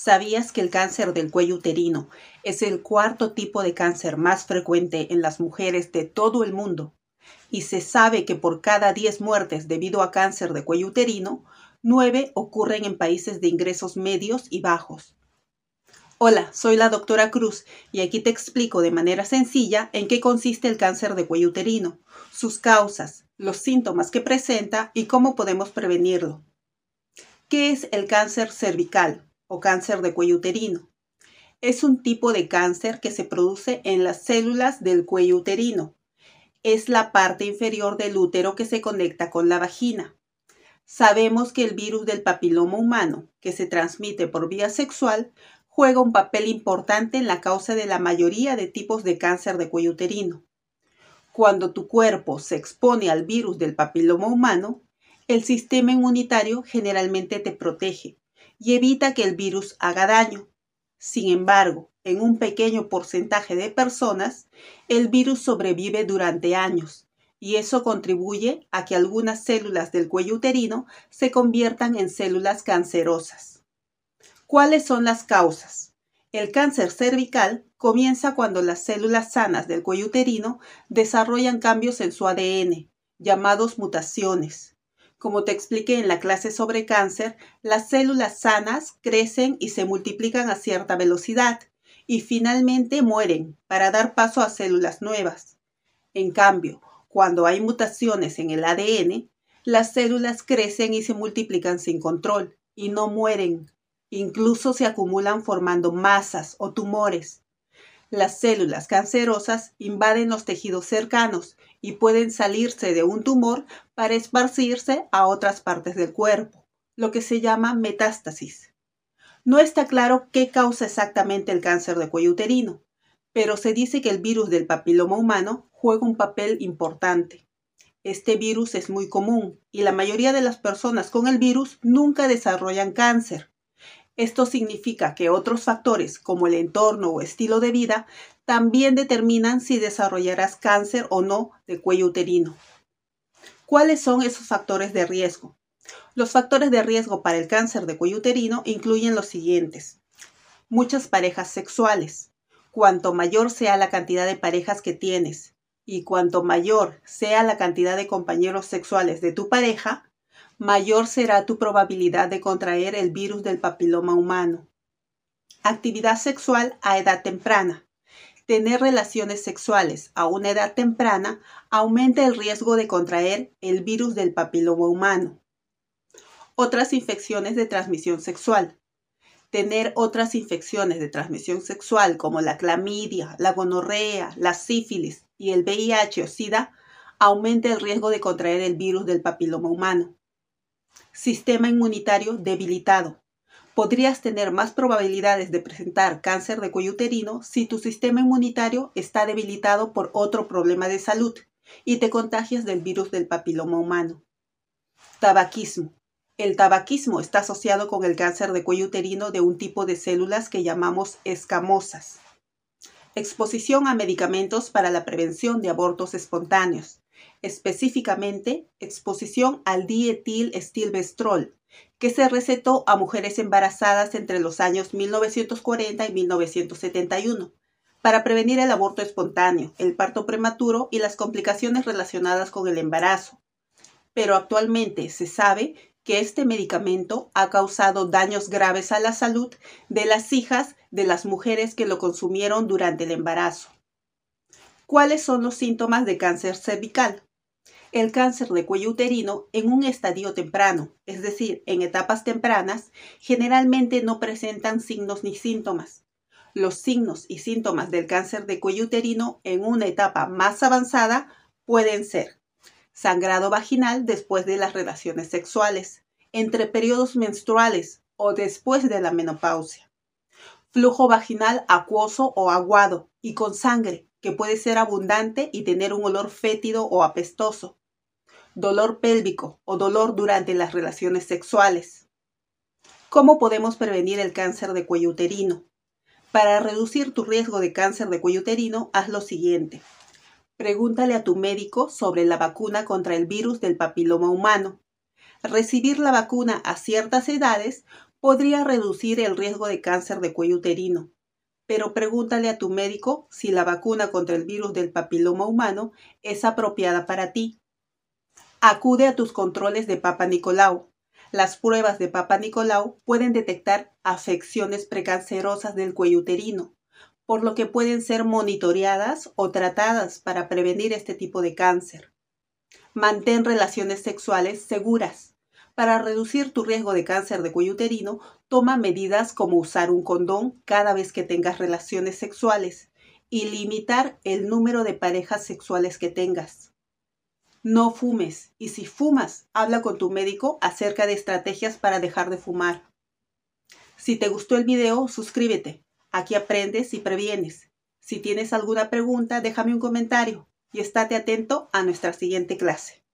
¿Sabías que el cáncer del cuello uterino es el cuarto tipo de cáncer más frecuente en las mujeres de todo el mundo? Y se sabe que por cada 10 muertes debido a cáncer de cuello uterino, 9 ocurren en países de ingresos medios y bajos. Hola, soy la doctora Cruz y aquí te explico de manera sencilla en qué consiste el cáncer de cuello uterino, sus causas, los síntomas que presenta y cómo podemos prevenirlo. ¿Qué es el cáncer cervical? O cáncer de cuello uterino. Es un tipo de cáncer que se produce en las células del cuello uterino. Es la parte inferior del útero que se conecta con la vagina. Sabemos que el virus del papiloma humano, que se transmite por vía sexual, juega un papel importante en la causa de la mayoría de tipos de cáncer de cuello uterino. Cuando tu cuerpo se expone al virus del papiloma humano, el sistema inmunitario generalmente te protege, y evita que el virus haga daño. Sin embargo, en un pequeño porcentaje de personas, el virus sobrevive durante años y eso contribuye a que algunas células del cuello uterino se conviertan en células cancerosas. ¿Cuáles son las causas? El cáncer cervical comienza cuando las células sanas del cuello uterino desarrollan cambios en su ADN, llamados mutaciones. Como te expliqué en la clase sobre cáncer, las células sanas crecen y se multiplican a cierta velocidad y finalmente mueren para dar paso a células nuevas. En cambio, cuando hay mutaciones en el ADN, las células crecen y se multiplican sin control y no mueren. Incluso se acumulan formando masas o tumores. Las células cancerosas invaden los tejidos cercanos y pueden salirse de un tumor para esparcirse a otras partes del cuerpo, lo que se llama metástasis. No está claro qué causa exactamente el cáncer de cuello uterino, pero se dice que el virus del papiloma humano juega un papel importante. Este virus es muy común y la mayoría de las personas con el virus nunca desarrollan cáncer. Esto significa que otros factores como el entorno o estilo de vida también determinan si desarrollarás cáncer o no de cuello uterino. ¿Cuáles son esos factores de riesgo? Los factores de riesgo para el cáncer de cuello uterino incluyen los siguientes. Muchas parejas sexuales. Cuanto mayor sea la cantidad de parejas que tienes y cuanto mayor sea la cantidad de compañeros sexuales de tu pareja, mayor será tu probabilidad de contraer el virus del papiloma humano. Actividad sexual a edad temprana tener relaciones sexuales a una edad temprana aumenta el riesgo de contraer el virus del papiloma humano. Otras infecciones de transmisión sexual. Tener otras infecciones de transmisión sexual como la clamidia, la gonorrea, la sífilis y el VIH o SIDA aumenta el riesgo de contraer el virus del papiloma humano. Sistema inmunitario debilitado podrías tener más probabilidades de presentar cáncer de cuello uterino si tu sistema inmunitario está debilitado por otro problema de salud y te contagias del virus del papiloma humano. Tabaquismo. El tabaquismo está asociado con el cáncer de cuello uterino de un tipo de células que llamamos escamosas. Exposición a medicamentos para la prevención de abortos espontáneos, específicamente exposición al dietil-estilbestrol, que se recetó a mujeres embarazadas entre los años 1940 y 1971 para prevenir el aborto espontáneo, el parto prematuro y las complicaciones relacionadas con el embarazo. Pero actualmente se sabe que este medicamento ha causado daños graves a la salud de las hijas de las mujeres que lo consumieron durante el embarazo. ¿Cuáles son los síntomas de cáncer cervical? el cáncer de cuello uterino en un estadio temprano, es decir, en etapas tempranas, generalmente no presentan signos ni síntomas. Los signos y síntomas del cáncer de cuello uterino en una etapa más avanzada pueden ser sangrado vaginal después de las relaciones sexuales, entre periodos menstruales o después de la menopausia, flujo vaginal acuoso o aguado y con sangre, que puede ser abundante y tener un olor fétido o apestoso, dolor pélvico o dolor durante las relaciones sexuales. ¿Cómo podemos prevenir el cáncer de cuello uterino? Para reducir tu riesgo de cáncer de cuello uterino, haz lo siguiente. Pregúntale a tu médico sobre la vacuna contra el virus del papiloma humano. Recibir la vacuna a ciertas edades podría reducir el riesgo de cáncer de cuello uterino, pero pregúntale a tu médico si la vacuna contra el virus del papiloma humano es apropiada para ti. Acude a tus controles de Papa Nicolau. Las pruebas de Papa Nicolau pueden detectar afecciones precancerosas del cuello uterino, por lo que pueden ser monitoreadas o tratadas para prevenir este tipo de cáncer. Mantén relaciones sexuales seguras. Para reducir tu riesgo de cáncer de cuello uterino, toma medidas como usar un condón cada vez que tengas relaciones sexuales y limitar el número de parejas sexuales que tengas. No fumes y si fumas, habla con tu médico acerca de estrategias para dejar de fumar. Si te gustó el video, suscríbete. Aquí aprendes y previenes. Si tienes alguna pregunta, déjame un comentario y estate atento a nuestra siguiente clase.